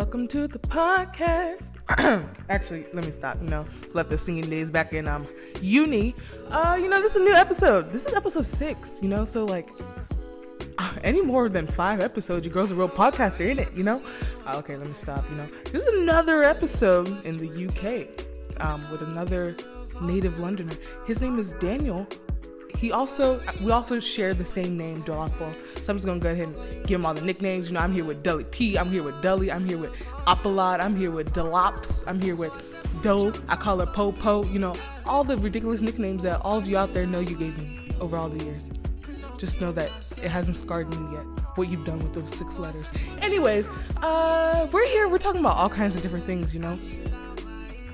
Welcome to the podcast. Actually, let me stop. You know, left the singing days back in um uni. Uh, you know, this is a new episode. This is episode six. You know, so like any more than five episodes, your girl's a real podcaster, ain't it? You know? Uh, okay, let me stop. You know, this is another episode in the UK um, with another native Londoner. His name is Daniel. He also, we also share the same name, Dolapo. So I'm just gonna go ahead and give him all the nicknames. You know, I'm here with Dully P. I'm here with Dully. I'm here with Apolod. I'm here with Dolops. I'm here with Doe. I call her Po Po. You know, all the ridiculous nicknames that all of you out there know you gave me over all the years just know that it hasn't scarred me yet what you've done with those six letters anyways uh we're here we're talking about all kinds of different things you know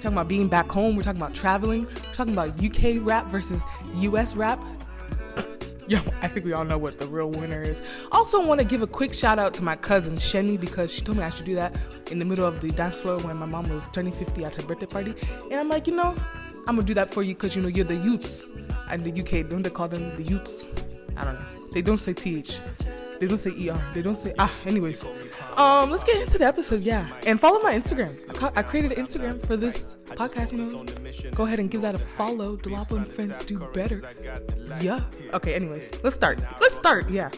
talking about being back home we're talking about traveling we're talking about uk rap versus us rap Yo, I think we all know what the real winner is. Also, want to give a quick shout out to my cousin Shenny because she told me I should do that in the middle of the dance floor when my mom was turning 50 at her birthday party. And I'm like, you know, I'm gonna do that for you because you know you're the youths. And the UK, don't they call them the youths? I don't know. They don't say th. They don't say er. They don't say ah. Anyways, um, let's get into the episode. Yeah, and follow my Instagram. I, ca- I created an Instagram for this podcast. Man, go ahead and give that a follow. Dolapo and friends do better. Yeah. Okay. Anyways, let's start. Let's start. Yeah.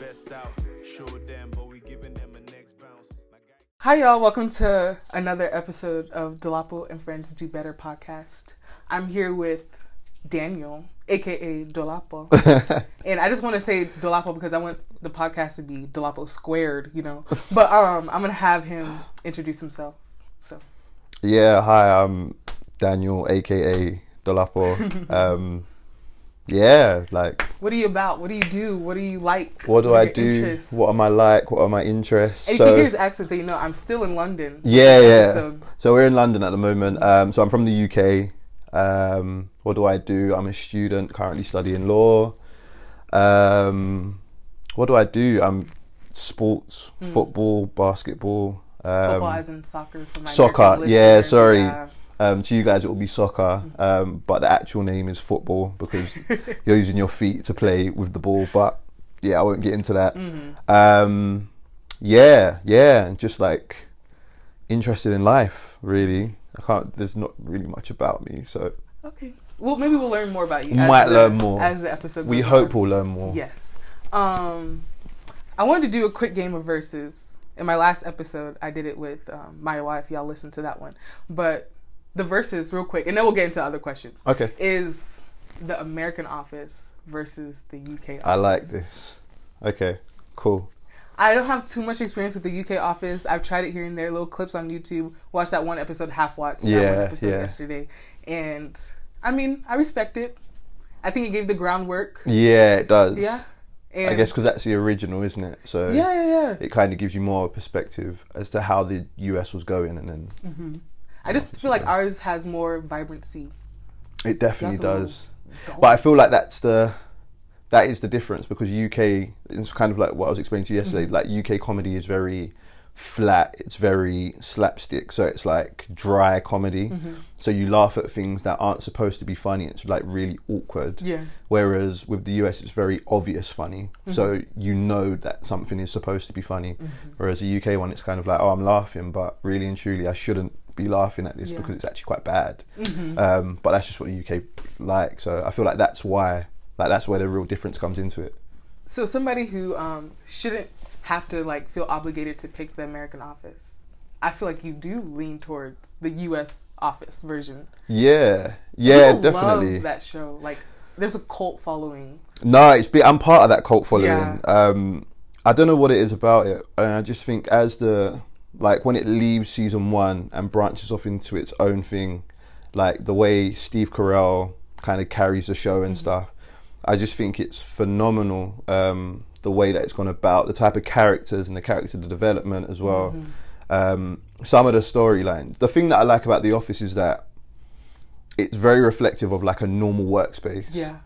Hi y'all. Welcome to another episode of Dolapo and Friends Do Better podcast. I'm here with Daniel, aka Dolapo. and I just want to say Dolapo because I want the podcast to be Dolapo squared, you know. But um I'm gonna have him introduce himself. So Yeah, hi, I'm Daniel, aka Dolapo. um, yeah, like what are you about? What do you do? What do you like? what do I do? interests? What am I like? What are my interests? And you can hear his accent, so you know I'm still in London. yeah, yeah. episode. So we're in London at the moment. Um, so I'm from the UK. Um, what do I do? I'm a student currently studying law. Um, what do I do? I'm sports, football, basketball. Um, Hmm. Football as in soccer for my soccer. Yeah, listeners. sorry. Yeah. Um, to you guys, it will be soccer, Mm-hmm. um, but the actual name is football because you're using your feet to play with the ball. But yeah, I won't get into that. Mm-hmm. Um, yeah, yeah, and just like interested in life, really. I can't. There's not really much about me, so Okay. Well, maybe we'll learn more about you. Might the- learn more. as the episode. we hope on. we'll learn more. Yes. Um, I wanted to do a quick game of verses. In my last episode, I did it with um, my wife. Y'all listen to that one. But the verses, real quick, and then we'll get into other questions. Okay. Is the American Office versus the UK Office. I like this. Okay, cool. I don't have too much experience with the UK Office. I've tried it here and there, little clips on YouTube. Watched that one episode, half watched that Yeah, one episode yeah. yesterday, and I mean, I respect it. I think it gave the groundwork. Yeah, it does. Yeah. And I guess because that's the original, isn't it? So yeah, yeah, yeah. it kind of gives you more perspective as to how the US was going, and then I just feel like ours has more vibrancy. it definitely does. But I feel like that's the that is the difference because UK it's kind of like what I was explaining to you yesterday. Mm-hmm. Like UK comedy is very flat. It's very slapstick. So it's like dry comedy. Mm-hmm. So you laugh at things that aren't supposed to be funny. It's like really awkward. Yeah. Whereas with the US, it's very obvious funny. Mm-hmm. So you know that something is supposed to be funny. Whereas the UK one, it's kind of like, oh, I'm laughing, but really and truly, I shouldn't be laughing at this Yeah. because it's actually quite bad. Um, but that's just what the UK like. So I feel like that's why, like that's where the real difference comes into it. So somebody who um, shouldn't have to like feel obligated to pick the American Office. I feel like you do lean towards the U.S. Office version. Yeah, yeah, People definitely. love that show. Like, there's a cult following. No, it's be, I'm part of that cult following. Yeah. Um, I don't know what it is about it, and I just think as the like when it leaves season one and branches off into its own thing, like the way Steve Carell kind of carries the show Mm-hmm. and stuff, I just think it's phenomenal. Um, the way that it's gone about, the type of characters and the character development as well. Mm-hmm. Um, some of the storylines. The thing that I like about The Office is that it's very reflective of like a normal workspace Yeah.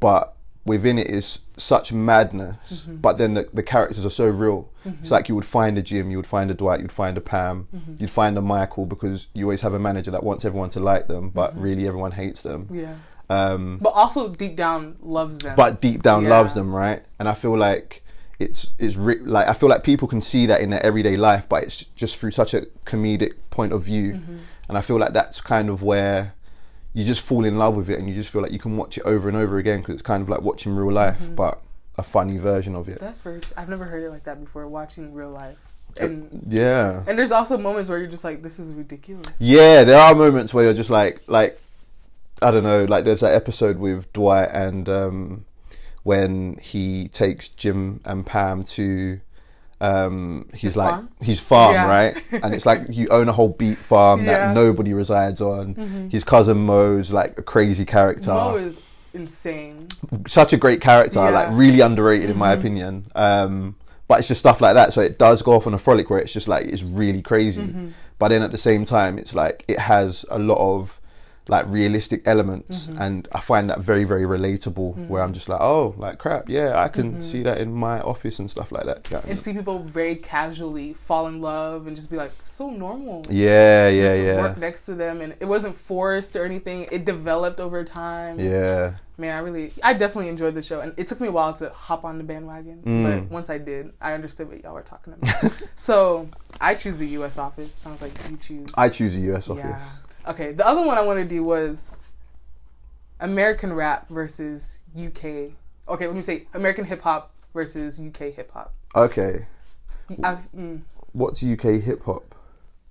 but within it is such madness. Mm-hmm. But then the, the characters are so real. It's like you would find a Jim, you would find a Dwight, you'd find a Pam, Mm-hmm. you'd find a Michael because you always have a manager that wants everyone to like them, but really everyone hates them. Mm-hmm. Yeah. Um, But also deep down loves them. but deep down Yeah. loves them, right? And I feel like it's it's re- like I feel like people can see that in their everyday life, but it's just through such a comedic point of view, Mm-hmm. and I feel like that's kind of where you just fall in love with it, and you just feel like you can watch it over and over again because it's kind of like watching real life, Mm-hmm. but a funny version of it. That's very. I've never heard it like that before. Watching real life, and Yeah. and there's also moments where you're just like, this is ridiculous. Yeah, there are moments where you're just like, like, I don't know, like there's that episode with Dwight and um, when he takes Jim and Pam to um, he's His like farm? his farm, Yeah. right? And it's like you own a whole beet farm Yeah. Mm-hmm. that nobody resides on. His cousin Mo's like a crazy character Mo is insane. such a great character, Yeah. Mm-hmm. like really underrated in my opinion. Um, but it's just stuff like that. So it does go off on a frolic where it's just like it's really crazy. Mm-hmm. But then at the same time, it's like it has a lot of like realistic elements, Mm-hmm. and I find that very very relatable. Where I'm just like, oh, like crap, yeah, I can see that in my office and stuff like that. Yeah, Mm-hmm. And see people very casually fall in love and just be like, so normal. yeah, yeah, yeah, Work next to them, and it wasn't forced or anything. It developed over time. yeah. Man, I really, I definitely enjoyed the show, and it took me a while to hop on the bandwagon. Mm. But once I did, I understood what y'all were talking about. so I choose the U.S. office. Sounds like you choose. I choose the US office. Yeah. Okay. The other one I wanted to do was American rap versus UK. Okay, let me say American hip hop versus UK hip hop. Okay, I've- mm, what's UK hip hop?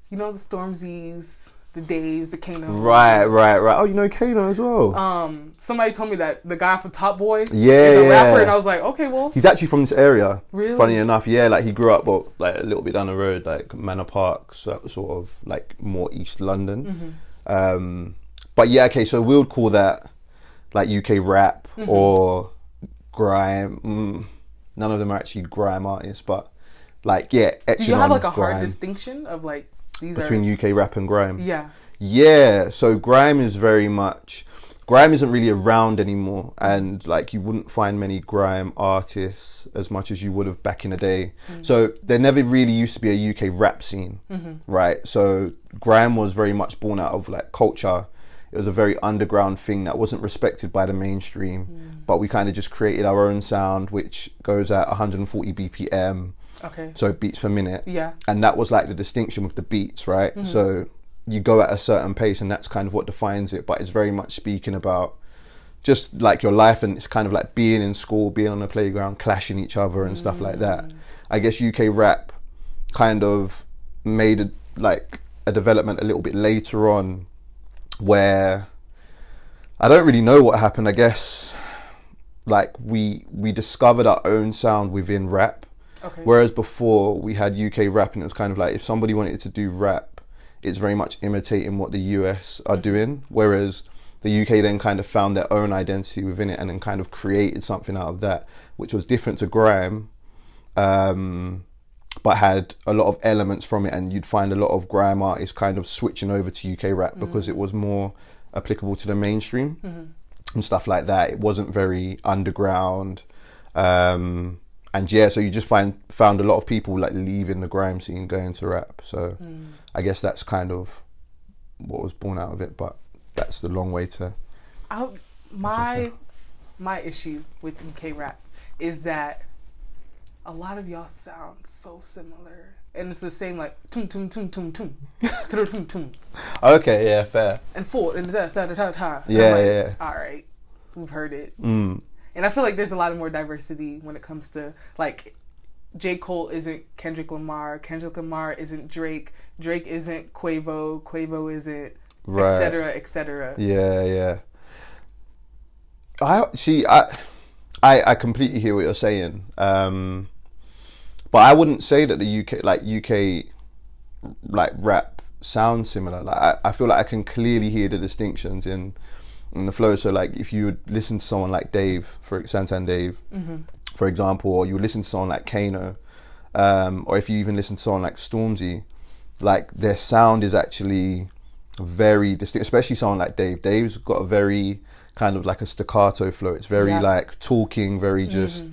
You know the Stormzy's, the Daves, the Kano. Right, right, right. Oh, you know Kano as well. Um, somebody told me that the guy from Top Boy Yeah, is a yeah. rapper, and I was like, okay, well, He's actually from this area. Really? Funny enough, yeah. Like he grew up, well, like a little bit down the road, like Manor Park, so, sort of like more East London. Mm-hmm. Um, but yeah, okay. So we would call that like UK rap Mm-hmm. or grime. Mm, none of them are actually grime artists, but like yeah. do you have like a hard distinction of like these between are? UK rap and grime? Yeah. Yeah, so grime is very much grime isn't really around anymore and like you wouldn't find many grime artists as much as you would have back in the day. Mm. So there never really used to be a UK rap scene, mm-hmm. right? So grime was very much born out of like culture. It was a very underground thing that wasn't respected by the mainstream, mm. but we kind of just created our own sound which goes at 140 BPM Okay. so beats per minute. Yeah. And that was like the distinction with the beats, right? Mm-hmm. So you go at a certain pace, and that's kind of what defines it. But it's very much speaking about just like your life, and it's kind of like being in school, being on the playground, clashing each other, and stuff like that. Mm. I guess UK rap kind of made a, like a development a little bit later on, where I don't really know what happened. I guess like we we discovered our own sound within rap. Okay. Whereas before we had UK rap and it was kind of like if somebody wanted to do rap, it's very much imitating what the US are doing. Whereas the UK then kind of found their own identity within it and then kind of created something out of that, which was different to grime, um, but had a lot of elements from it. And you'd find a lot of grime artists kind of switching over to UK rap because it was more applicable to the mainstream and stuff like that. It wasn't very underground. Um, and yeah, so you just find found a lot of people like leaving the grime scene, going to rap. So I guess that's kind of what was born out of it. But that's the long way to. I, my my issue with UK rap is that a lot of y'all sound so similar, and it's the same like tum tum tum tum tum, tum tum. Okay, yeah, fair. And four and da da da da. Yeah, yeah. All right, we've heard it. Mm. And I feel like there's a lot of more diversity when it comes to like J. Cole isn't Kendrick Lamar. Kendrick Lamar isn't Drake. Drake isn't Quavo. Quavo isn't Right. etc. etc. Yeah, yeah. I see. I, I, I completely hear what you're saying. Um, but I wouldn't say that the UK, like UK, like rap sounds similar. Like I, I feel like I can clearly hear the distinctions in, in the flow. So like if you would listen to someone like Dave, for Santan Dave, for example, or you listen to someone like Kano, um, or if you even listen to someone like Stormzy, like their sound is actually very distinct, especially someone like Dave. Dave's got a very kind of like a staccato flow. It's very Yeah. like talking, very just.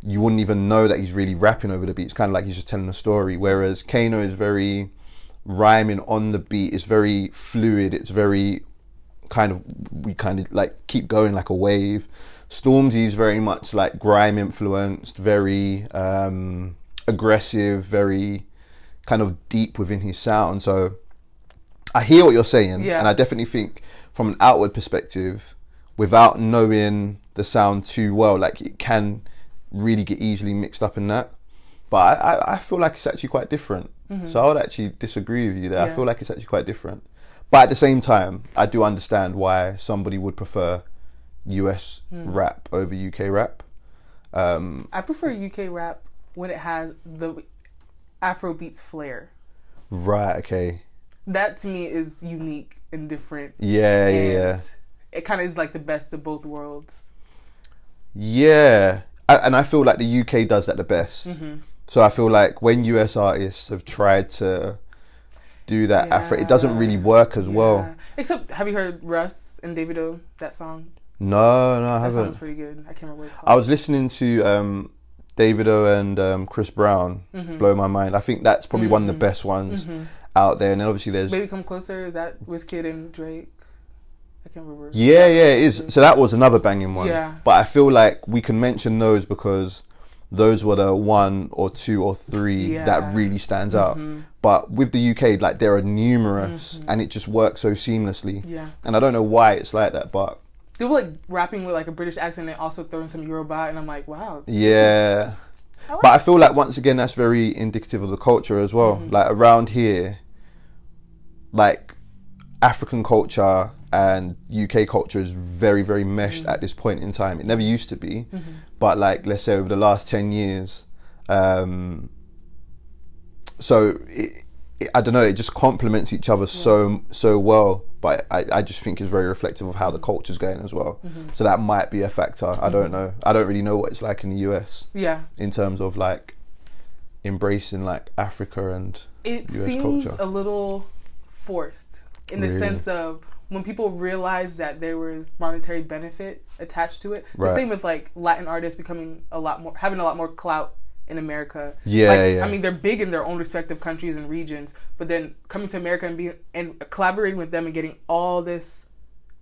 You wouldn't even know that he's really rapping over the beat. It's kind of like he's just telling a story. Whereas Kano is very rhyming on the beat. It's very fluid. It's very kind of we kind of like keep going like a wave. Stormzy's very much like grime influenced, very um, aggressive, very kind of deep within his sound. So I hear what you're saying, Yeah. and I definitely think from an outward perspective, without knowing the sound too well, like it can really get easily mixed up in that. But I, I, I feel like it's actually quite different. So I would actually disagree with you there. I Mm-hmm. Feel like it's actually quite different. But at the same time, I do understand why somebody would prefer US Hmm. rap over UK rap. Um, I prefer UK rap when it has the Afro beats flair. right, okay. That to me is unique and different. Yeah, yeah, and yeah. It kind of is like the best of both worlds. Yeah, I, and I feel like the UK does that the best. Mm-hmm. So I feel like when US artists have tried to do that Afro, it doesn't really work as well. Except, have you heard Russ and Davido that song? No, no, I That haven't. pretty good. I can't remember what it's called. I was listening to um, Davido and um, Chris Brown, Mm-hmm. blow my mind. I think that's probably one of the best ones out there. And then obviously there's Baby Come Closer. Is that Wizkid and Drake? I can't remember. Yeah, yeah, it is. So that was another banging one. Yeah. But I feel like we can mention those because those were the one or two or three Yeah. that really stands out. But with the UK, like there are numerous, and it just works so seamlessly. Yeah. And I don't know why it's like that, but They were like rapping with like a British accent and also throwing some Yoruba, and I'm like, wow. is- yeah. I like But I feel like once again that's very indicative of the culture as well. Mm-hmm. Like around here, like African culture and UK culture is very, very meshed Mm-hmm. at this point in time. It never used to be, but like let's say over the last ten years, um, so it, it, I don't know. It just complements each other so so well. But I, I just think it's very reflective of how the culture's going as well. Mm-hmm. So that might be a factor. I don't know. I don't really know what it's like in the US Yeah. in terms of like embracing like Africa and It US seems culture. a little forced in the Really? sense of when people realize that there was monetary benefit attached to it. Right. The same with like Latin artists becoming a lot more having a lot more clout in America. Yeah, like, yeah. I mean, they're big in their own respective countries and regions, but then coming to America and being and collaborating with them and getting all this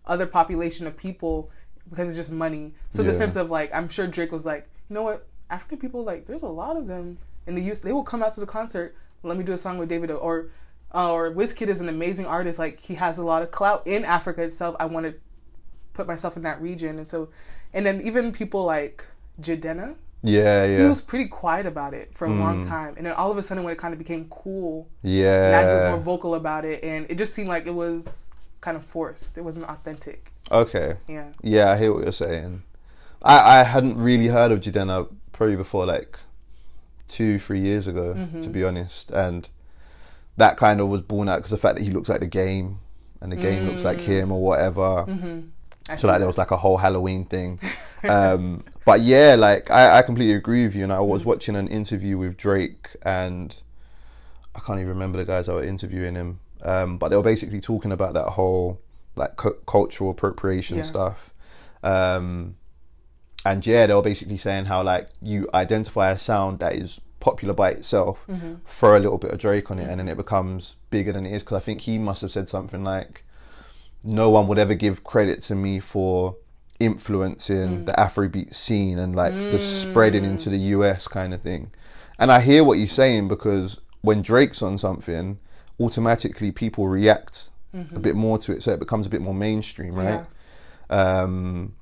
other population of people because it's just money. So the sense of like, I'm sure Drake was like, you know what, African people like, there's a lot of them in the U.S. They will come out to the concert. Let me do a song with Davido or uh, or Wizkid is an amazing artist. Like he has a lot of clout in Africa itself. I want to put myself in that region, and so, and then even people like Jidenna, yeah, he was pretty quiet about it for a long time, and then all of a sudden when it kind of became cool, yeah, now he was more vocal about it, and it just seemed like it was kind of forced. It wasn't authentic. Okay, Yeah. yeah, I hear what you're saying. I I hadn't really heard of Jidenna probably before like two three years ago, Mm-hmm. to be honest, and that kind of was born out because the fact that he looks like the game and the game looks Mm. like him or whatever. I So like there was like a whole Halloween thing. Um, but yeah, like I, I completely agree with you. And I was watching an interview with Drake, and I can't even remember the guys that were interviewing him. Um, but they were basically talking about that whole like cu- cultural appropriation Yeah. stuff. Um, and yeah, they were basically saying how like you identify a sound that is popular by itself, Mm-hmm. throw a little bit of Drake on it, and then it becomes bigger than it is. Because I think he must have said something like no one would ever give credit to me for influencing mm. the Afrobeat scene and like the spreading mm. into the US kind of thing. And I hear what you're saying because when Drake's on something, automatically people react a mm-hmm. bit more to it, so it becomes a bit more mainstream, right? Um,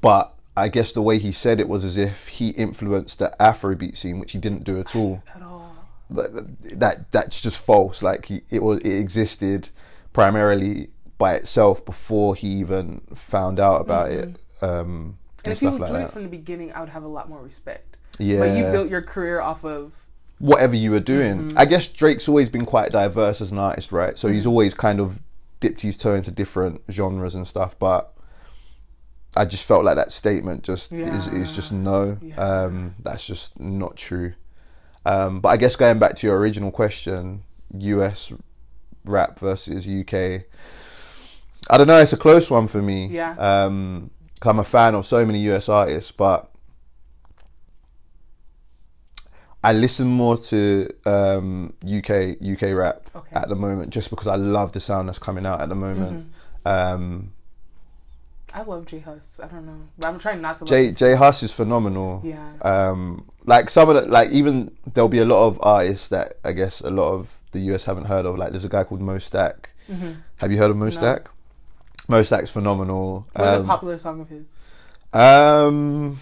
but I guess the way he said it was as if he influenced the Afrobeat scene, which he didn't do at all at all. that, that that's just false. Like he, it was, it existed primarily by itself before he even found out about it. Um, And if he was like doing that. it from the beginning, I would have a lot more respect. yeah, But you built your career off of whatever you were doing. Mm-hmm. I guess Drake's always been quite diverse as an artist, right? So Mm-hmm. he's always kind of dipped his toe into different genres and stuff. But I just felt like that statement just is, is just no. Yeah. Um, that's just not true. Um, but I guess going back to your original question, US rap versus UK. I don't know. It's a close one for me. Yeah. Um, I'm a fan of so many US artists, but I listen more to um, UK UK rap Okay. at the moment, just because I love the sound that's coming out at the moment. Mm-hmm. Um, I love J Hus. I don't know, but I'm trying not to. Love J Hus is phenomenal. Yeah. Um, like some of the like even there'll be a lot of artists that I guess a lot of the US haven't heard of. Like there's a guy called Mo Stack. Have you heard of Mo Stack? Mo Stack's phenomenal. What's a Um, popular song of his? um,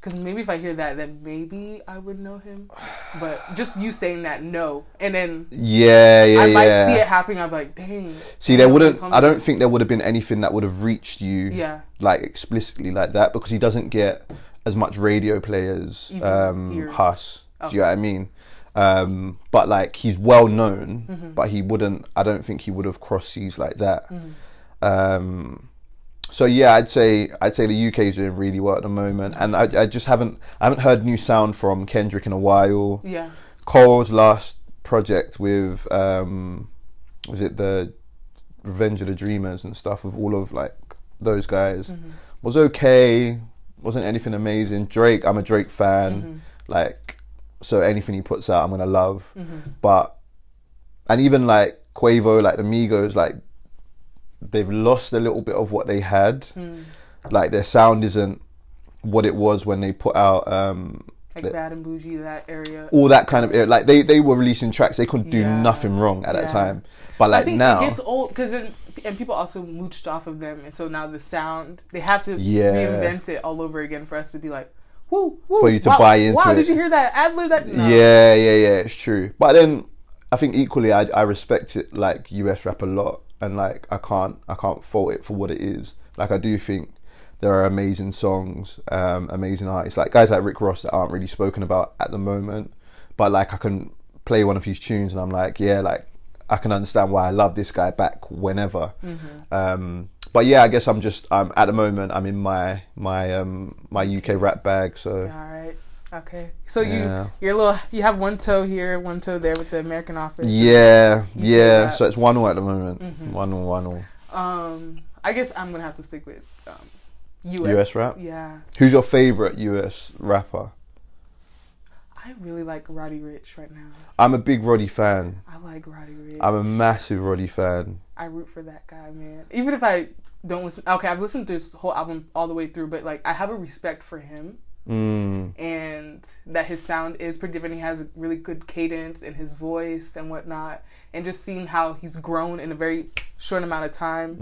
Because maybe if I hear that, then maybe I would know him. But just you saying that, no, and then yeah, yeah, I might yeah. see it happening. I'm like, dang. See, there wouldn't. I don't this. think there would have been anything that would have reached you, Yeah. like explicitly like that, because he doesn't get as much radio play as um. Hus. Oh. Do you know what I mean? Um, but like he's well known, Mm-hmm. but he wouldn't. I don't think he would have crossed seas like that. Mm-hmm. Um, so yeah, I'd say I'd say the UK is doing really well at the moment, and I, I just haven't I haven't heard new sound from Kendrick in a while. Yeah. Cole's last project with um was it the Revenge of the Dreamers and stuff with all of like those guys was okay wasn't anything amazing Drake I'm a Drake fan like so anything he puts out I'm gonna love but and even like Quavo like the Migos like they've lost a little bit of what they had like their sound isn't what it was when they put out um Like Bad and Boujee, that area. all that kind of era. Like they, they were releasing tracks, they couldn't do Yeah. nothing wrong at that time. But like now, it gets old because then and people also mooched off of them, and so now the sound they have to Yeah. reinvent it all over again for us to be like, woo, woo. For you to wow, buy into Wow, it. did you hear that ad lib? That no. yeah, yeah, yeah, it's true. But then I think equally, I, I respect it like US rap a lot, and like I can't I can't fault it for what it is. Like I do think there are amazing songs, um, amazing artists, like guys like Rick Ross that aren't really spoken about at the moment. But like I can play one of his tunes, and I'm like, yeah, like I can understand why I love this guy back whenever. Um, but yeah, I guess I'm just I'm at the moment I'm in my my um my UK rap bag, so All right. Okay. So you Yeah. you're a little you have one toe here, one toe there with the American office. yeah, yeah. So it's one all at the moment, one all, one all. Um, I guess I'm gonna have to stick with um, US. US rap? Yeah. Who's your favorite US rapper? I really like Roddy Ricch right now. I'm a big Roddy fan. I like Roddy Ricch. I'm a massive Roddy fan. I root for that guy, man. Even if I don't listen, okay, I've listened to his whole album all the way through, but like I have a respect for him Mm, and that his sound is pretty different. He has a really good cadence in his voice and whatnot, and just seeing how he's grown in a very short amount of time.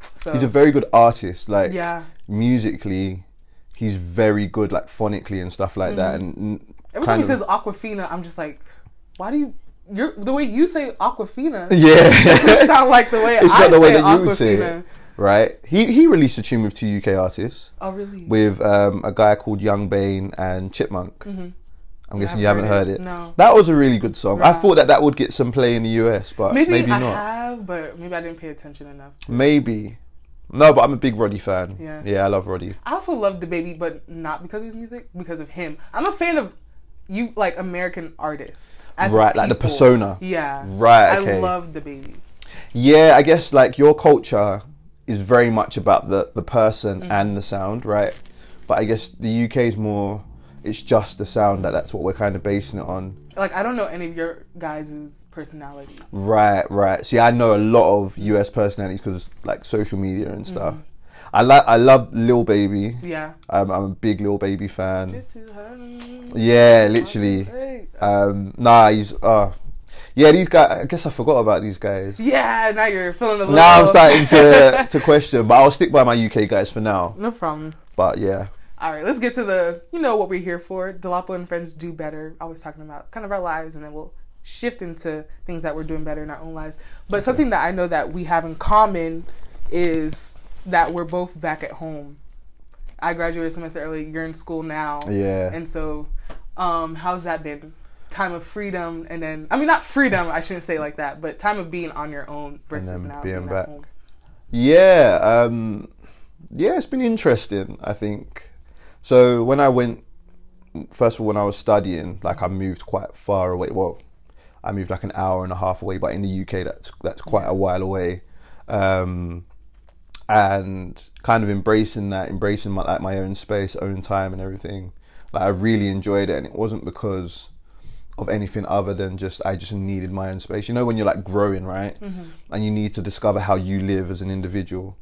mm. So He's a very good artist. Like yeah, musically, he's very good, like phonically and stuff like that. And every time he of- says Aquafina, I'm just like, why do you? You're the way you say Aquafina. yeah, doesn't sound like the way it's I the way say that you would say Aquafina. it, right? He he released a tune with two UK artists. Oh really? with um, a guy called Young Bane and Chipmunk. I'm guessing you haven't heard it. No. That was a really good song. I thought that that would get some play in the US, but Maybe, maybe, I not. have, but maybe I didn't pay attention enough. Maybe. No, but I'm a big Roddy fan. Yeah. Yeah, I love Roddy. I also love the baby, but not because of his music, because of him. I'm a fan of you, like American artists. As Right, like the persona. Yeah. Right, okay. I love the baby. Yeah, I guess like your culture is very much about the the person Mm-hmm. and the sound, right? But I guess the UK is more. It's just the sound that that's what we're kind of basing it on. Like I don't know any of your guys' personality. Right, right. See, I know a lot of US personalities because like social media and stuff. Mm-hmm. I like, I love Lil Baby. Yeah. Um, I'm a big Lil Baby fan. Get to her. Yeah, literally. Um, nah, he's uh, yeah. These guys. I guess I forgot about these guys. Yeah, now you're feeling a little. Now I'm starting to to question, but I'll stick by my UK guys for now. no problem. But yeah, All right, let's get to the, you know, what we're here for. Dolapo and friends do better. Always talking about kind of our lives, and then we'll shift into things that we're doing better in our own lives. But something that I know that we have in common is that we're both back at home. I graduated a semester early. You're in school now, yeah. and so, um, how's that been? Time of freedom, and then I mean, not freedom. I shouldn't say like that, but time of being on your own versus now being being, back. home. Yeah, um, yeah, it's been interesting. I think. So when I went, first of all, when I was studying, like I moved quite far away. Well, I moved like an hour and a half away, but in the UK, that's that's quite a while away. Um, and kind of embracing that, embracing my like my own space, own time, and everything. Like I really enjoyed it, and it wasn't because of anything other than just I just needed my own space. You know, when you're like growing, right, and you need to discover how you live as an individual.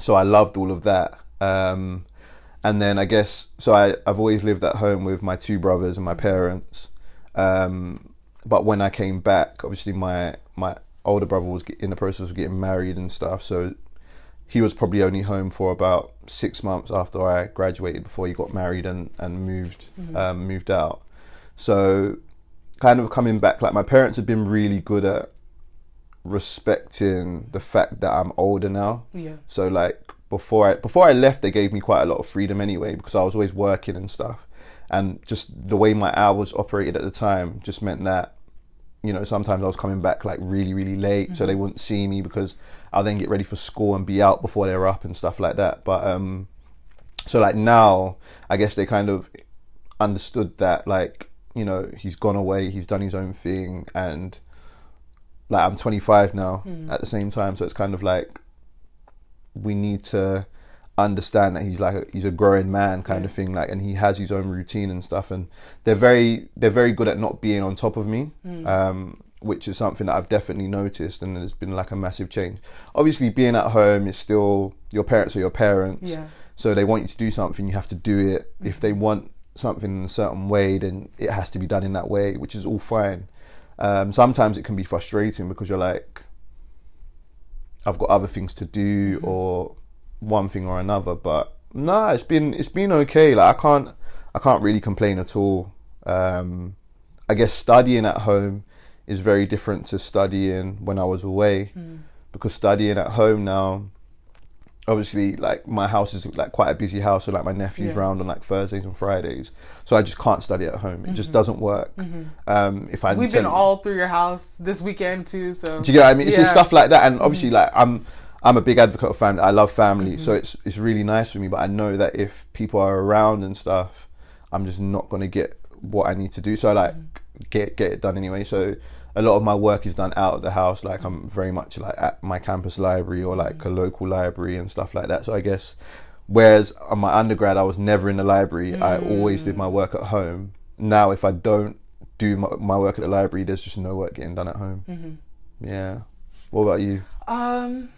so I loved all of that. Um, and then I guess so. I I've always lived at home with my two brothers and my parents. Um, but when I came back, obviously my my older brother was in the process of getting married and stuff, so he was probably only home for about six months after I graduated before he got married and and moved um, moved out. So kind of coming back, like my parents have been really good at respecting the fact that I'm older now. Yeah. So like before I before I left, they gave me quite a lot of freedom anyway because I was always working and stuff, and just the way my hours operated at the time just meant that you know sometimes I was coming back like really really late, so they wouldn't see me because I'll then get ready for school and be out before they're up and stuff like that. But um, so like now, I guess they kind of understood that like you know he's gone away, he's done his own thing, and like I'm 25 now at the same time, so it's kind of like we need to understand that he's like a, he's a growing man kind of thing like and he has his own routine and stuff. And they're very they're very good at not being on top of me. Um which is something that I've definitely noticed and there's been like a massive change obviously being at home is still your parents are your parents Yeah. so they want you to do something you have to do it if they want something in a certain way then it has to be done in that way which is all fine um, sometimes it can be frustrating because you're like I've got other things to do or one thing or another. But nah, it's been it's been okay. Like I can't I can't really complain at all. Um, I guess studying at home is very different to studying when I was away hmm. because studying at home now. Obviously, like my house is like quite a busy house, so like my nephew's Yeah. round on like Thursdays and Fridays, so I just can't study at home. It just mm-hmm. doesn't work. Mm-hmm. Um, if I We've been all through your house this weekend too, so do you get what I mean? It's Yeah. stuff like that, and obviously, mm-hmm. like I'm, I'm a big advocate of family. I love family, so it's it's really nice for me. But I know that if people are around and stuff, I'm just not gonna get what I need to do. So I like get get it done anyway. So a lot of my work is done out of the house. Like I'm very much like at my campus library or like a mm. local library and stuff like that. So I guess. Whereas on my undergrad, I was never in the library. I always did my mm. work at home. Now, if I don't do my, my work at the library, there's just no work getting done at home. Mm-hmm. Yeah. What about you? Um,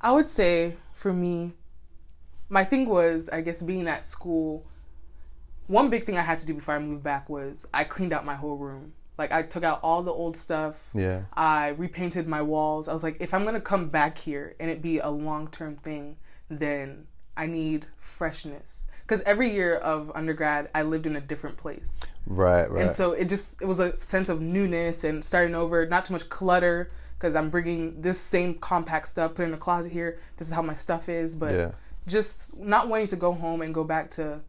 I would say for me, my thing was, I guess, being at school. One big thing I had to do before I moved back was I cleaned out my whole room. Like I took out all the old stuff. Yeah. I repainted my walls. I was like, if I'm gonna come back here and it be a long term thing, then I need freshness. Because every year of undergrad, I lived in a different place. Right, right. And so it just it was a sense of newness and starting over, not too much clutter because I'm bringing this same compact stuff, put it in a closet here. This is how my stuff is, but Yeah. just not wanting to go home and go back to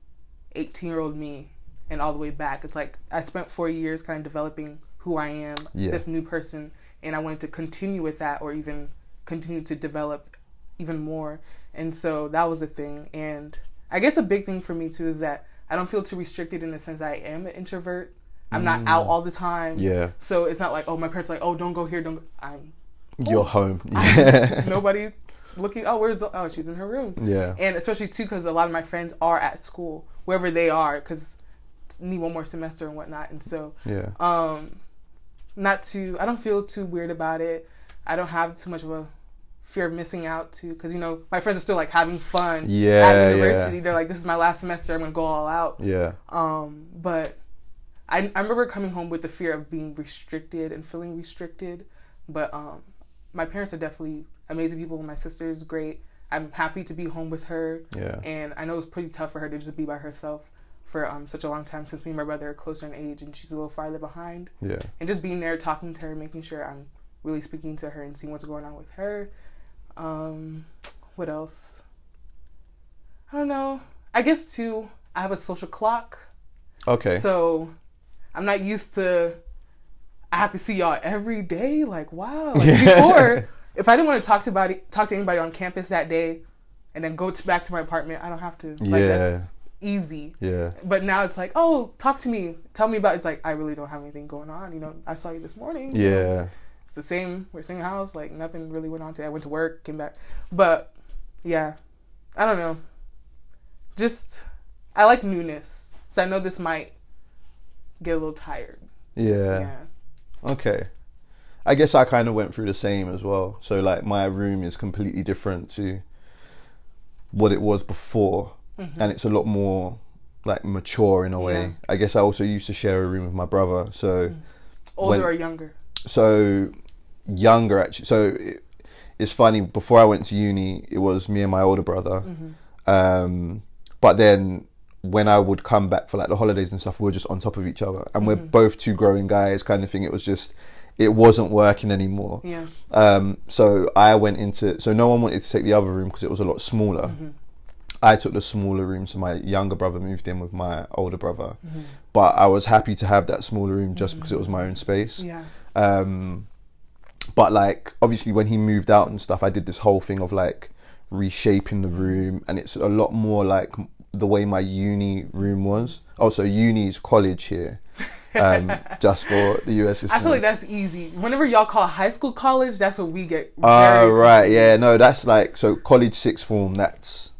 18 year old me and all the way back. It's like I spent four years kind of developing who I am, Yeah. this new person, and I wanted to continue with that or even continue to develop even more. And so that was a thing. And I guess a big thing for me too is that I don't feel too restricted in the sense that I am an introvert. I'm not out all the time. Mm. Yeah. So it's not like, oh, my parents are like, oh, don't go here, don't. Go. I'm You're home. Yeah. nobody's looking. Oh, where's the? Oh, she's in her room. Yeah. And especially too, because a lot of my friends are at school, wherever they are, because need one more semester and whatnot. And so, yeah. um, not too. I don't feel too weird about it. I don't have too much of a fear of missing out too, because you know my friends are still like having fun Yeah, at yeah. university. They're like, this is my last semester. I'm gonna go all out. Yeah. Um, but I, I remember coming home with the fear of being restricted and feeling restricted. But um, my parents are definitely amazing people. My sister is great. I'm happy to be home with her. Yeah. And I know it's pretty tough for her to just be by herself for um, such a long time since me and my brother are closer in age and she's a little farther behind. Yeah. And just being there, talking to her, making sure I'm really speaking to her and seeing what's going on with her. Um, what else? I don't know. I guess too, I have a social clock. Okay. So I'm not used to. I have to see y'all every day. Like wow. Like, Before, if I didn't want to talk to anybody, talk to anybody on campus that day, and then go to, back to my apartment, I don't have to. Like, That's Yeah. Easy. yeah. But now it's like, oh, talk to me. Tell me about. It's like I really don't have anything going on. You know, I saw you this morning. you know. Yeah. It's the same. We're same house. Like nothing really went on today. I went to work, came back. But yeah, I don't know. Just I like newness, so I know this might get a little tired. Yeah. Yeah. Okay. I guess I kind of went through the same as well. So like my room is completely different to what it was before, and it's a lot more like mature in a way. Yeah. I guess I also used to share a room with my brother, so Older When- or younger? so younger actually. So it, it's funny. Before I went to uni, it was me and my older brother. Um, but then when I would come back for like the holidays and stuff, we were just on top of each other, and we're both two growing guys, kind of thing. It was just, it wasn't working anymore. Yeah. Um, so I went into so no one wanted to take the other room because it was a lot smaller. Mm-hmm. I took the smaller room, so my younger brother moved in with my older brother. Mm-hmm. But I was happy to have that smaller room just because it was my own space. Yeah. Um, but like obviously when he moved out and stuff, I did this whole thing of like reshaping the room, and it's a lot more like the way my uni room was. Also, uni is college here, um, just for the US. I feel like that's easy. Whenever y'all call high school college, that's what we get. Oh very right, yeah, no, that's like so college sixth form. That's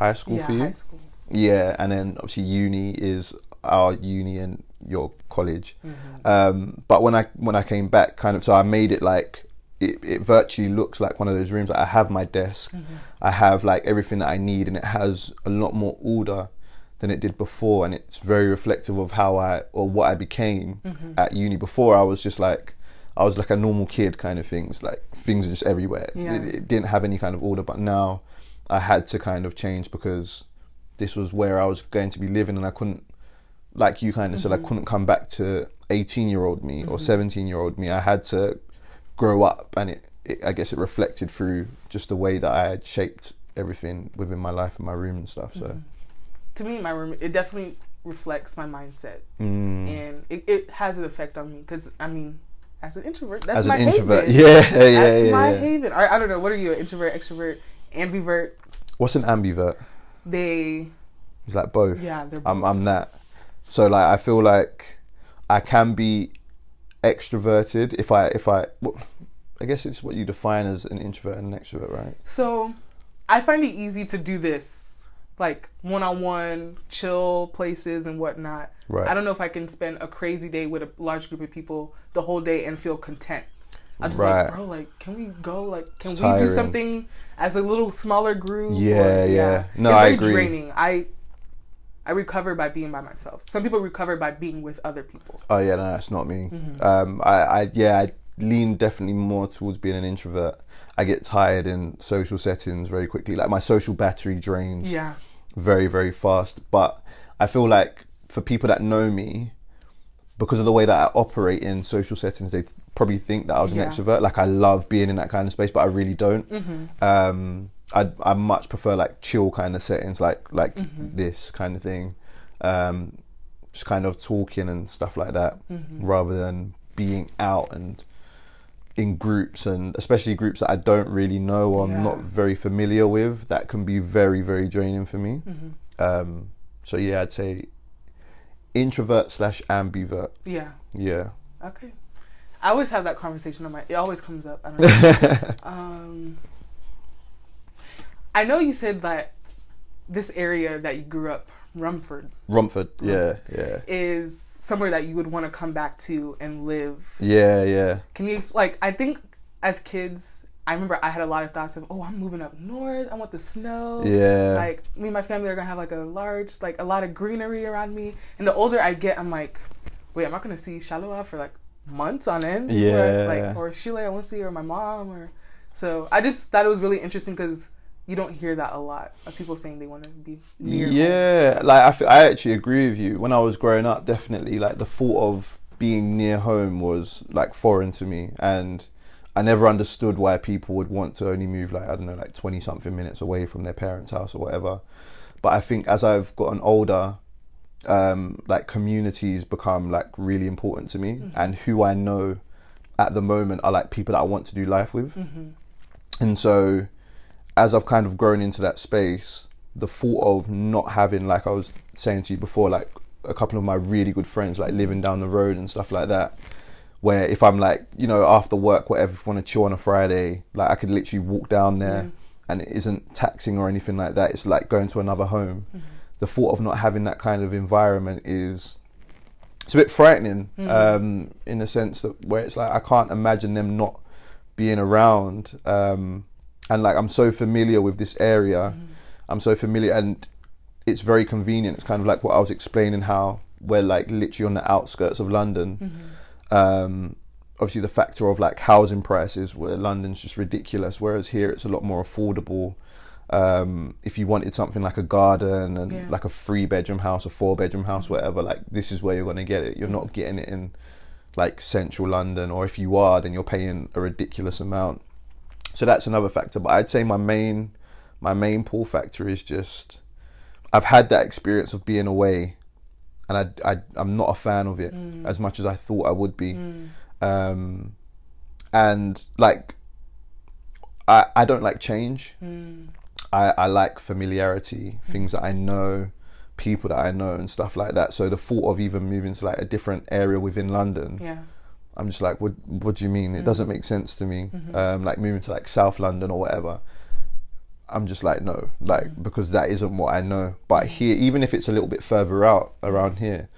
high school Yeah, for you. high school. Yeah, and then obviously uni is our uni and your college. Mm-hmm. Um, but when I when I came back, kind of, so I made it like it, it virtually looks like one of those rooms. I have my desk, Mm-hmm. I have like everything that I need, and it has a lot more order than it did before, and it's very reflective of how I or what I became Mm-hmm. at uni. Before I was just like. I was like a normal kid kind of things, like things are just everywhere. Yeah. It, it didn't have any kind of order, but now I had to kind of change because this was where I was going to be living, and I couldn't, like you kind of said, I mm-hmm. couldn't come back to 18 year old me or mm-hmm. 17 year old me. I had to grow up, and it, it, I guess, it reflected through just the way that I had shaped everything within my life and my room and stuff. So, mm-hmm. To me, my room it definitely reflects my mindset, mm. and it, it has an effect on me. Because I mean, as an introvert, that's as my an introvert, haven. yeah, yeah, yeah, That's yeah, my yeah. haven. I, I don't know. What are you? An introvert, extrovert, ambivert? What's an ambivert? They, It's like both. yeah, they're. Both. I'm I'm that. So like I feel like I can be extroverted if I if I well, I guess it's what you define as an introvert and an extrovert, right? So, I find it easy to do this, like one on one, chill places and whatnot. Right. I don't know if I can spend a crazy day with a large group of people the whole day and feel content. I just Right. like, bro, like, can we go? Like, can It's we do something as a little smaller group? Yeah, yeah. No, it's I very agree. draining. I I recover by being by myself. Some people recover by being with other people. Oh yeah, no, that's not me. Mm-hmm. Um, I, I yeah, I lean definitely more towards being an introvert. I get tired in social settings very quickly. Like my social battery drains Yeah. very very fast. But I feel like for people that know me, because of the way that I operate in social settings, they probably think that I was Yeah. an extrovert. Like I love being in that kind of space, but I really don't. Mm-hmm. Um, I I much prefer like chill kind of settings, like like Mm-hmm. this kind of thing. Um, just kind of talking and stuff like that, Mm-hmm. rather than being out and in groups and especially groups that I don't really know or I'm not very familiar with. That can be very very draining for me. Mm-hmm. Um, so yeah, I'd say introvert slash ambivert. Yeah. Yeah. Okay. I always have that conversation on my. It always comes up. I don't know. um, I know you said that this area that you grew up, Rumford, Romford. Yeah, yeah, is somewhere that you would want to come back to and live. yeah, yeah. Can you like? I think as kids, I remember I had a lot of thoughts of, oh, I'm moving up north. I want the snow. Yeah. Like me and my family are gonna have like a large, like a lot of greenery around me. And the older I get, I'm like, wait, I'm not gonna see Shallowa for like months on end? Yeah. like or Sheila, I won't see, or my mom, or so. I just thought it was really interesting because you don't hear that a lot of people saying they want to be near. home. Yeah, like I, f- I actually agree with you. When I was growing up, definitely like the thought of being near home was like foreign to me, and I never understood why people would want to only move like I don't know, like twenty something minutes away from their parents' house or whatever. But I think as I've gotten older, um, like communities become like really important to me, and who I know at the moment are like people that I want to do life with, and so as I've kind of grown into that space, the thought of not having, like I was saying to you before, like a couple of my really good friends, like living down the road and stuff like that, where if I'm like, you know, after work, whatever, if I want to chill on a Friday, like I could literally walk down there mm. and it isn't taxing or anything like that. It's like going to another home. Mm-hmm. The thought of not having that kind of environment is. It's a bit frightening, mm. um, in the sense that where it's like I can't imagine them not being around. Um, and like I'm so familiar with this area. Mm-hmm. I'm so familiar, and it's very convenient. It's kind of like what I was explaining how we're like literally on the outskirts of London. Mm-hmm. Um, obviously, the factor of like housing prices, where London's just ridiculous, whereas here it's a lot more affordable. Um, if you wanted something like a garden and Yeah. like a three bedroom house, a four bedroom house, whatever, like this is where you're gonna get it. You're not getting it in like central London, or if you are, then you're paying a ridiculous amount. So that's another factor. But I'd say my main my main pull factor is just I've had that experience of being away, and I, I I'm not a fan of it mm. as much as I thought I would be. Mm. Um, and like I I don't like change. Mm. I I like familiarity, things that I know, people that I know, and stuff like that. So the thought of even moving to like a different area within London. Yeah. I'm just like, what? What do you mean? It doesn't make sense to me. Mm-hmm. Um, like moving to like South London or whatever. I'm just like, no, like because that isn't what I know. But here, even if it's a little bit further out around here,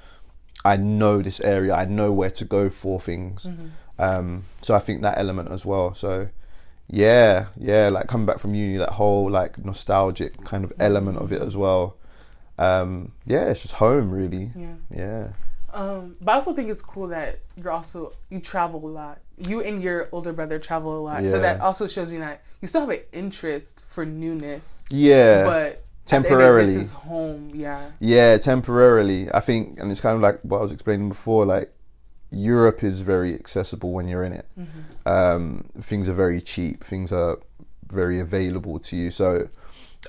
I know this area. I know where to go for things. Um, so I think that element as well. So yeah, yeah, like coming back from uni, that whole like nostalgic kind of element of it as well. Um, yeah, it's just home, really. Yeah. Yeah. Um, but I also think it's cool that you're also you travel a lot. You and your older brother travel a lot, so that also shows me that you still have an interest for newness. Yeah. But at the end of it, Temporarily. this is home. Yeah. Yeah, temporarily. I think, and it's kind of like what I was explaining before. Like Europe is very accessible when you're in it. Um, things are very cheap. Things are very available to you. So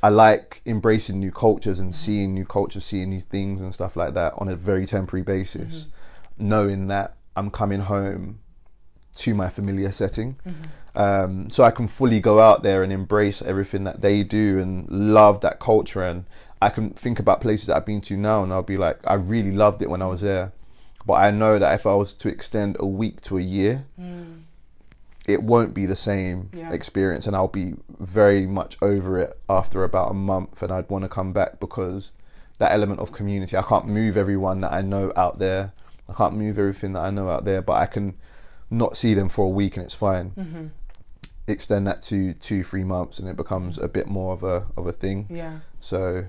I like embracing new cultures and seeing new cultures, seeing new things and stuff like that on a very temporary basis, mm-hmm. knowing that I'm coming home to my familiar setting. Mm-hmm. Um, so I can fully go out there and embrace everything that they do and love that culture. And I can think about places that I've been to now and I'll be like, I really loved it when I was there. But I know that if I was to extend a week to a year, mm. It won't be the same Yeah. experience and I'll be very much over it after about a month and I'd want to come back because that element of community. I can't move everyone that I know out there. I can't move everything that I know out there but I can not see them for a week and it's fine. Mm-hmm. Extend that to two three months and it becomes a bit more of a of a thing. Yeah. so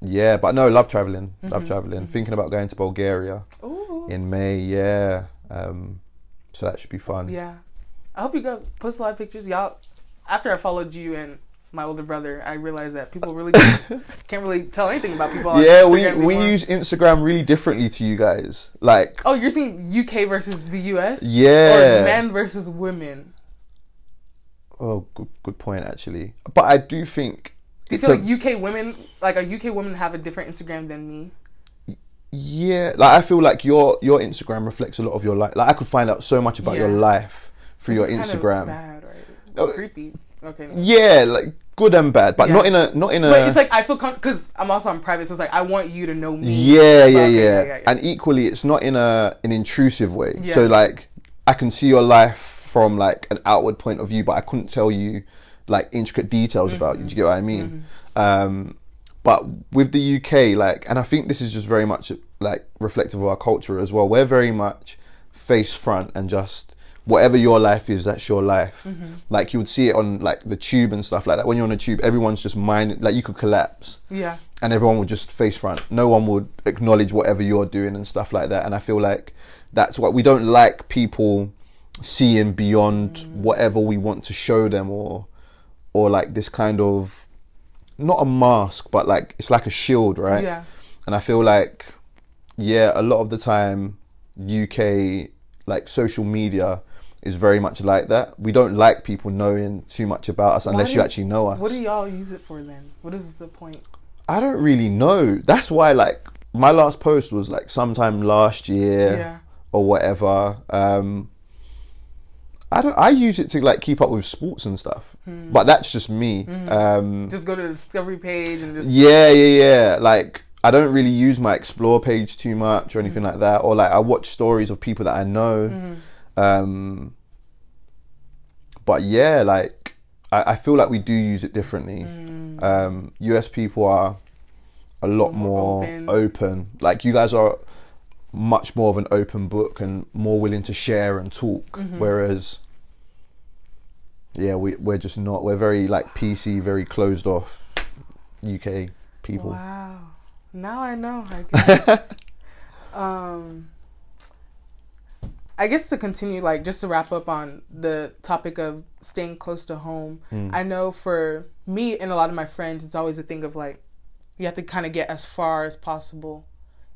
yeah but no love traveling love mm-hmm. traveling. Mm-hmm. Thinking about going to Bulgaria Ooh. in May yeah um so that should be fun. Yeah. I hope you go post a lot of pictures. Y'all, after I followed you and my older brother, I realized that people really can't really tell anything about people. On yeah, we Instagram we anymore. use Instagram really differently to you guys. Like, Oh, you're seeing UK versus the US? Yeah. Or men versus women? oh, good, good point actually. But I do think Do you feel like UK women, like a UK women, have a different Instagram than me? yeah. Like I feel like your your Instagram reflects a lot of your life. Like I could find out so much about your life through your Which is kind of Instagram. bad, right? Oh, creepy. Okay. Yeah, like good and bad, but Yeah. not in a not in a. But it's like I feel because I'm also on private, so it's like I want you to know me. yeah, yeah, yeah, yeah. And equally, it's not in a an intrusive way. Yeah. So like, I can see your life from like an outward point of view, but I couldn't tell you like intricate details about you. Do you get what I mean? Um, but with the UK, like, and I think this is just very much like reflective of our culture as well. We're very much face front and just whatever your life is, that's your life. Mm-hmm. Like you would see it on like the tube and stuff like that. When you're on a tube, everyone's just mind like you could collapse Yeah. and everyone would just face front. No one would acknowledge whatever you're doing and stuff like that. And I feel like that's what we don't like people seeing beyond mm. whatever we want to show them or or like this kind of not a mask but like it's like a shield, right? Yeah. And I feel like yeah, a lot of the time UK like social media is very much like that. We don't like people knowing too much about us unless do you actually know us. What do y'all use it for then? What is the point? I don't really know. That's why, like, my last post was like sometime last year Yeah. or whatever. Um, I don't. I use it to like keep up with sports and stuff, Hmm. but that's just me. Um, Just go to the discovery page and just yeah, yeah, yeah. Like, I don't really use my explore page too much or anything Hmm. like that. Or like, I watch stories of people that I know. Mm-hmm. Um, but yeah, like, I, I feel like we do use it differently. Um, US people are a lot More more open. open. Like, you guys are much more of an open book and more willing to share and talk. Mm-hmm. Whereas yeah, we we're just not. We're very like PC, very closed off UK people. Wow. Now I know, I guess. um I guess to continue like just to wrap up on the topic of staying close to home. I know for me and a lot of my friends it's always a thing of like you have to kind of get as far as possible.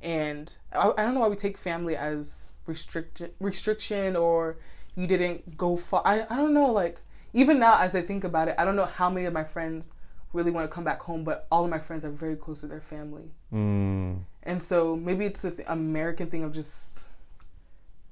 And I, I don't know why we take family as restrict restriction or you didn't go far. I, I don't know like even now as I think about it, I don't know how many of my friends really want to come back home, but all of my friends are very close to their family. Mm, And so maybe it's an American thing of just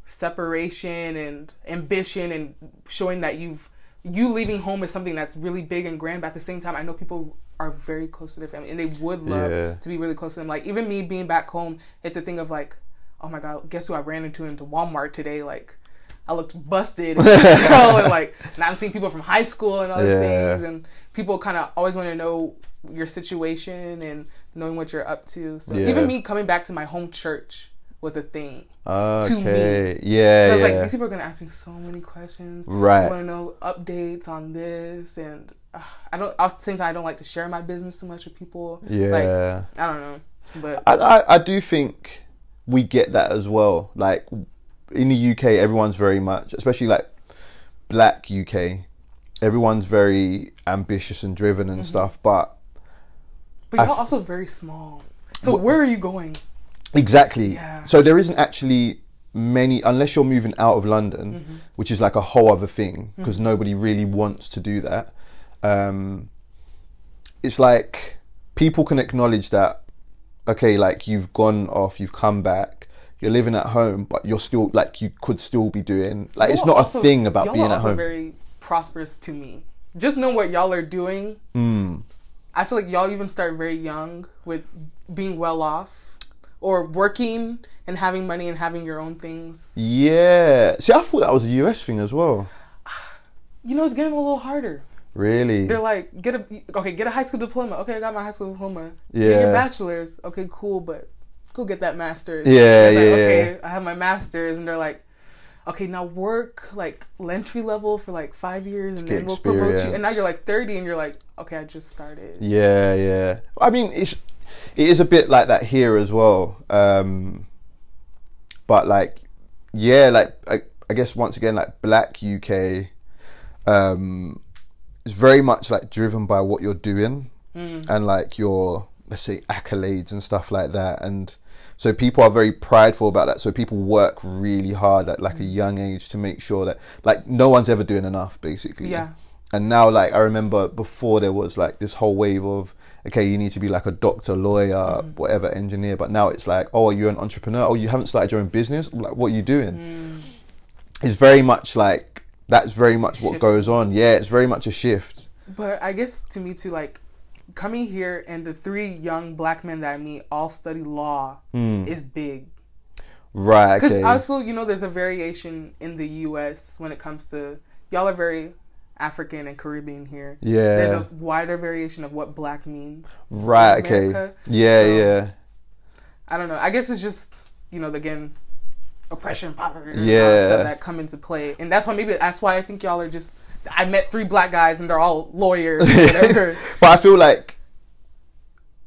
separation and ambition and showing that you've you leaving home is something that's really big and grand. But at the same time, I know people are very close to their family and they would love Yeah. to be really close to them. Like even me being back home, it's a thing of like, oh my god, guess who I ran into into Walmart today? Like. I looked busted, you know, and like now I'm seeing people from high school and all these Yeah. things, and people kind of always want to know your situation and knowing what you're up to. So Yeah. even me coming back to my home church was a thing. okay. me. Yeah, I was yeah. like, these people are gonna ask me so many questions. Right. I want to know updates on this, and uh, I don't. At the same time, I don't like to share my business too much with people. yeah. Like I don't know, but I, I I do think we get that as well. Like in the UK, everyone's very much, especially like black UK, everyone's very ambitious and driven Mm-hmm. and stuff. But but y'all I also very small. So where are you going? Exactly, Yeah. so there isn't actually many unless you're moving out of London, Mm-hmm. which is like a whole other thing because nobody really wants to do that. Um, it's like people can acknowledge that okay, like you've gone off, you've come back, you're living at home, but you're still like you could still be doing like it's Y'all not also- a thing about being at also home. Very prosperous to me. Just know what y'all are doing. Mm. I feel like y'all even start very young with being well off or working and having money and having your own things. Yeah. See, I thought that was a US thing as well. You know, it's getting a little harder. Really? They're like, get a okay, get a high school diploma. Okay, I got my high school diploma. Yeah. Get Yeah. your bachelor's. Okay, cool, but go get that master's. Yeah, It's like, yeah, Okay, I have my master's, and they're like, okay, now work like entry level for like five years, and Get then we'll promote you. And now you're like thirty, and you're like, okay, I just started. Yeah, yeah. I mean, it's it is a bit like that here as well. Um, but like, yeah, like I, I guess once again, like Black UK, um, is very much like driven by what you're doing and like your let's say accolades and stuff like that, and so people are very prideful about that. So people work really hard at like a young age to make sure that like no one's ever doing enough, basically Yeah. and now like i remember before there was like this whole wave of okay you need to be like a doctor lawyer mm. whatever engineer but now it's like oh you're an entrepreneur? Oh you haven't started your own business? Like what are you doing? Mm. It's very much like that's very much what goes on. Yeah it's very much a shift. But I guess to me too, like coming here and the three young black men that I meet all study law mm. is big. right Because okay. also, you know, there's a variation in the U.S. when it comes to y'all are very African and Caribbean here. yeah There's a wider variation of what black means. right okay yeah So- yeah I don't know. I guess it's just you know again oppression, poverty, and all Yeah. that stuff that come into play, and that's why maybe that's why I think y'all are just. I met three black guys and they're all lawyers, or whatever. but I feel like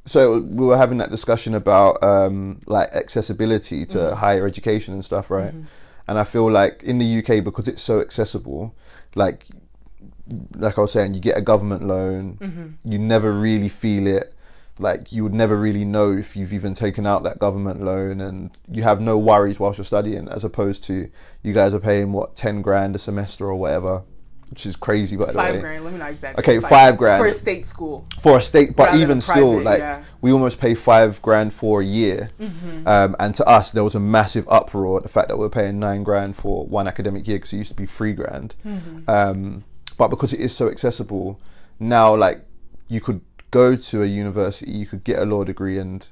so we were having that discussion about um, like accessibility to Mm-hmm. higher education and stuff, right? And I feel like in the UK because it's so accessible, like like I was saying, you get a government loan, Mm-hmm. you never really feel it. Like you would never really know if you've even taken out that government loan, and you have no worries whilst you're studying, as opposed to you guys are paying what ten grand a semester or whatever, which is crazy. By the way, five grand. Let me not exaggerate. Okay, five grand. for a state school. for a state, but Rather even still, private, like yeah. we almost pay five grand for a year, Mm-hmm. um, and to us there was a massive uproar at the fact that we're paying nine grand for one academic year because it used to be three grand. Mm-hmm. Um, but because it is so accessible, now like you could go to a university, you could get a law degree, and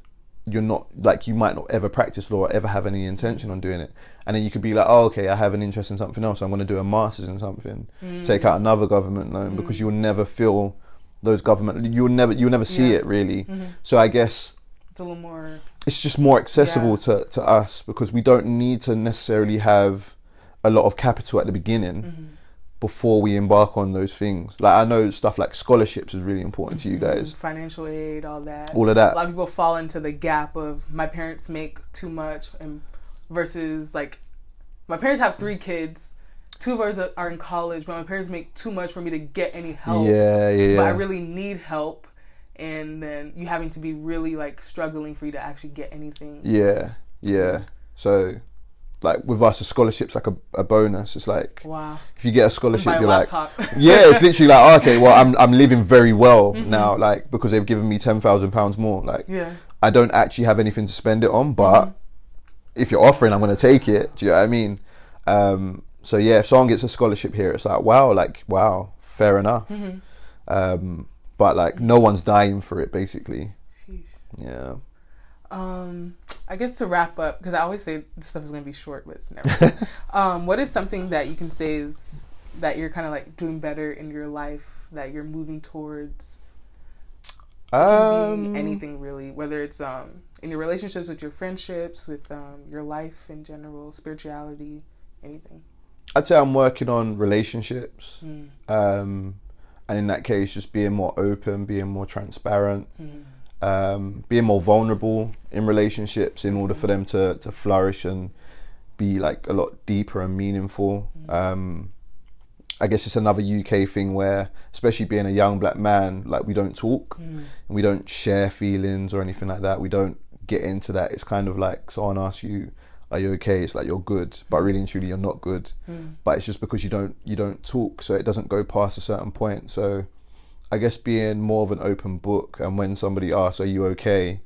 you're not like you might not ever practice law or ever have any intention on doing it, and then you could be like, oh okay, I have an interest in something else, I'm going to do a master's in something, Mm. take out another government loan because you'll never feel those government you'll never you'll never see Yeah. it really Mm-hmm. so i guess It's a little more. it's just more accessible Yeah. to, to us because we don't need to necessarily have a lot of capital at the beginning Mm-hmm. Before we embark on those things. Like I know stuff like scholarships is really important to you mm-hmm. guys. financial aid, all that. All of that. a lot of people fall into the gap of my parents make too much and versus like my parents have three kids two of us are in college but my parents make too much for me to get any help Yeah, yeah, but i really need help and then you having to be really like struggling for you to actually get anything Yeah, yeah. So, like with us, a scholarship's like a, a bonus. It's like wow if you get a scholarship, you're laptop like, yeah, it's literally like, oh, okay, well, I'm I'm living very well Mm-hmm. now, like because they've given me ten thousand pounds more. Like, yeah I don't actually have anything to spend it on, but Mm-hmm. if you're offering, I'm going to take it. Do you know what I mean? Um, so yeah, if someone gets a scholarship here, it's like wow, like wow, fair enough. Mm-hmm. Um, but like no one's dying for it, basically. Sheesh. Yeah. Um, I guess to wrap up, because I always say this stuff is going to be short, but it's never. um, what is something that you can say is that you're kind of like doing better in your life, that you're moving towards? Um, anything really, whether it's um in your relationships with your friendships, with um your life in general, spirituality, anything. I'd say I'm working on relationships. Mm. Um, and in that case, just being more open, being more transparent, Mm. Um, being more vulnerable in relationships in order for them to, to flourish and be like a lot deeper and meaningful. Um, I guess it's another UK thing where, especially being a young black man, like we don't talk Mm. and we don't share feelings or anything like that. We don't get into that. It's kind of like someone asks you, "Are you okay?" It's like you're good, but really and truly you're not good. Mm. But it's just because you don't you don't talk, so it doesn't go past a certain point. So I guess being more of an open book, and when somebody asks, "Are you okay?"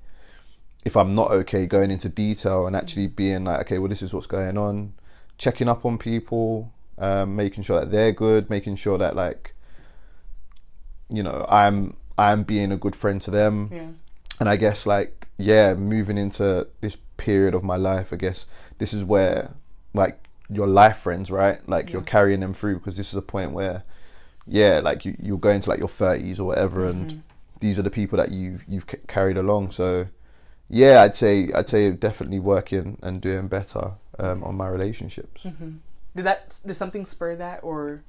If I'm not okay, going into detail and actually being like, "Okay, well, this is what's going on," checking up on people, um, making sure that they're good, making sure that like, you know, I'm I'm being a good friend to them Yeah. and I guess like yeah, moving into this period of my life, I guess this is where like your life friends, right? Like you're carrying them through because this is a point where yeah, like you you're going to like your 30s or whatever, Mm-hmm. and these are the people that you you've c- carried along. So yeah, I'd say I'd say definitely working and doing better um, on my relationships. Mm-hmm. Did that did something spur that, or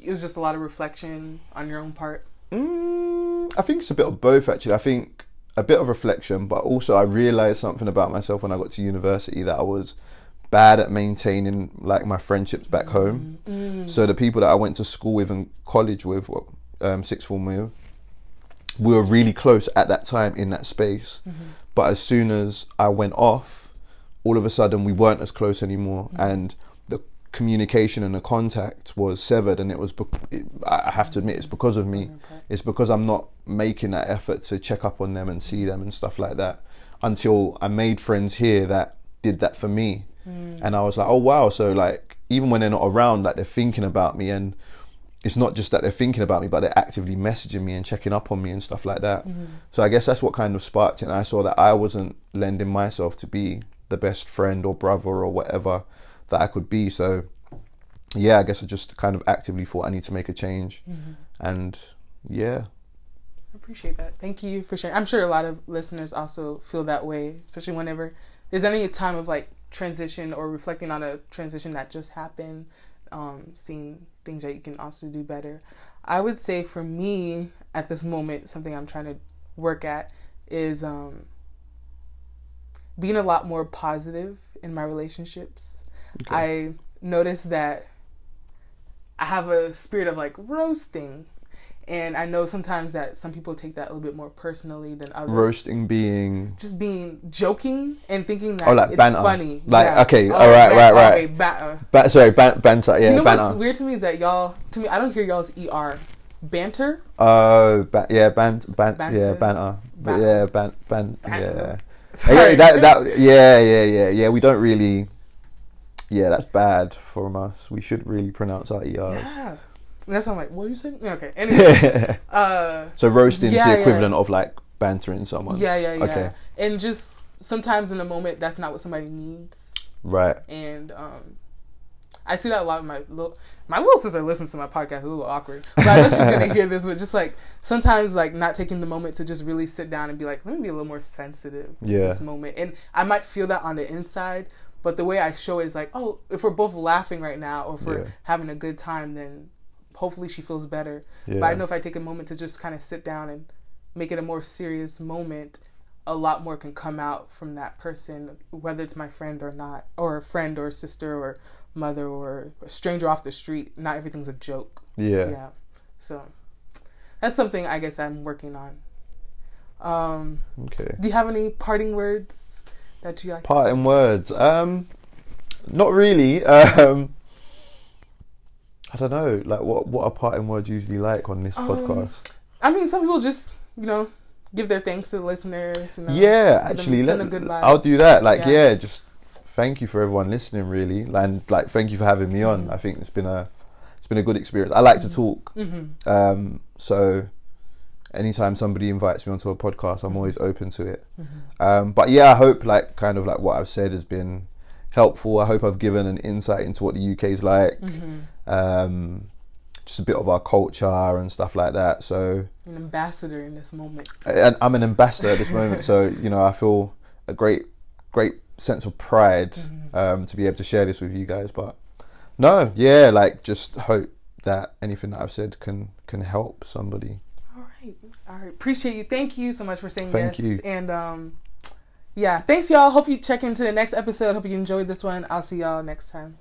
it was just a lot of reflection on your own part? Mm, I think it's a bit of both actually. I think a bit of reflection, but also I realized something about myself when I got to university that I was bad at maintaining like my friendships back home. Mm. So the people that I went to school with and college with, um, sixth form with, we were really close at that time in that space. But as soon as I went off, all of a sudden we weren't as close anymore, and the communication and the contact was severed. And it was, bec- it, I I have to admit, it's because of me. It's because I'm not making that effort to check up on them and see them and stuff like that. Until I made friends here that did that for me, Hmm. and I was like, oh wow. So like, even when they're not around, like they're thinking about me and it's not just that they're thinking about me, but they're actively messaging me and checking up on me and stuff like that. Hmm. So I guess that's what kind of sparked it. And I saw that I wasn't lending myself to be the best friend or brother or whatever that I could be. So yeah, I guess I just kind of actively thought I need to make a change. Hmm. And yeah, I appreciate that. Thank you for sharing. I'm sure a lot of listeners also feel that way, especially whenever there's any time of like transition or reflecting on a transition that just happened, um, seeing things that you can also do better. I would say for me at this moment, something I'm trying to work at is um, being a lot more positive in my relationships. I notice that I have a spirit of like roasting. And I know sometimes that some people take that a little bit more personally than others. roasting being Just being joking and thinking that Oh, like it's banter. funny. Like, Yeah. okay, Oh, alright, ban- right, right. Okay, banter. ba- sorry ban- banter. Yeah, you know banter. what's weird to me is that y'all, to me, I don't hear y'all's ER. Banter? Oh, ba- yeah, bant, bant, Banter. yeah, banter, Banter. yeah, ban, ban, Banter. yeah. Sorry. Yeah, that, that, yeah, yeah, yeah, yeah. We don't really. Yeah, that's bad from us. We should really pronounce our ERs. Yeah. And that's I'm like, what are you saying? Okay. Anyway. uh, so roasting Yeah, is the yeah. equivalent of like bantering someone. yeah, yeah, yeah. Okay. And just sometimes in a moment, that's not what somebody needs. Right. and um, I see that a lot In my little my little sister listens to my podcast. It's a little awkward, but I know she's gonna hear this. But just like sometimes, like not taking the moment to just really sit down and be like, let me be a little more sensitive in Yeah. this moment. And I might feel that on the inside, But the way I show it is like, oh, if we're both laughing right now, or if we're Yeah. having a good time, then hopefully she feels better. But I know if I take a moment to just kind of sit down and make it a more serious moment, a lot more can come out from that person, whether it's my friend or not, or a friend or sister or mother or a stranger off the street. Not everything's a joke. Yeah. Yeah. So that's something I guess I'm working on. Um, Okay. do you have any parting words that you like? to Parting words. Um, not really. Um, I don't know. Like, what what are parting words usually like on this Um, podcast? I mean, some people just you know give their thanks to the listeners. You know, Yeah, actually, let, them good vibes. I'll do that. Like, Yeah. yeah. just thank you for everyone listening, really, and like thank you for having me on. Mm-hmm. I think it's been a it's been a good experience. I like to talk, Mm-hmm. um, so anytime somebody invites me onto a podcast, I'm always open to it. Mm-hmm. Um, but yeah, I hope like kind of like what I've said has been helpful. I hope I've given an insight into what the UK is like, Mm-hmm. um, just a bit of our culture and stuff like that. So An ambassador in this moment. and I'm an ambassador at this moment, so you know I feel a great, great sense of pride Mm-hmm. um, to be able to share this with you guys. But no, yeah, like just hope that anything that I've said can can help somebody. All right, all right. Appreciate you. Thank you so much for saying Thank yes. you. And um, yeah, thanks y'all. Hope you check into the next episode. Hope you enjoyed this one. I'll see y'all next time.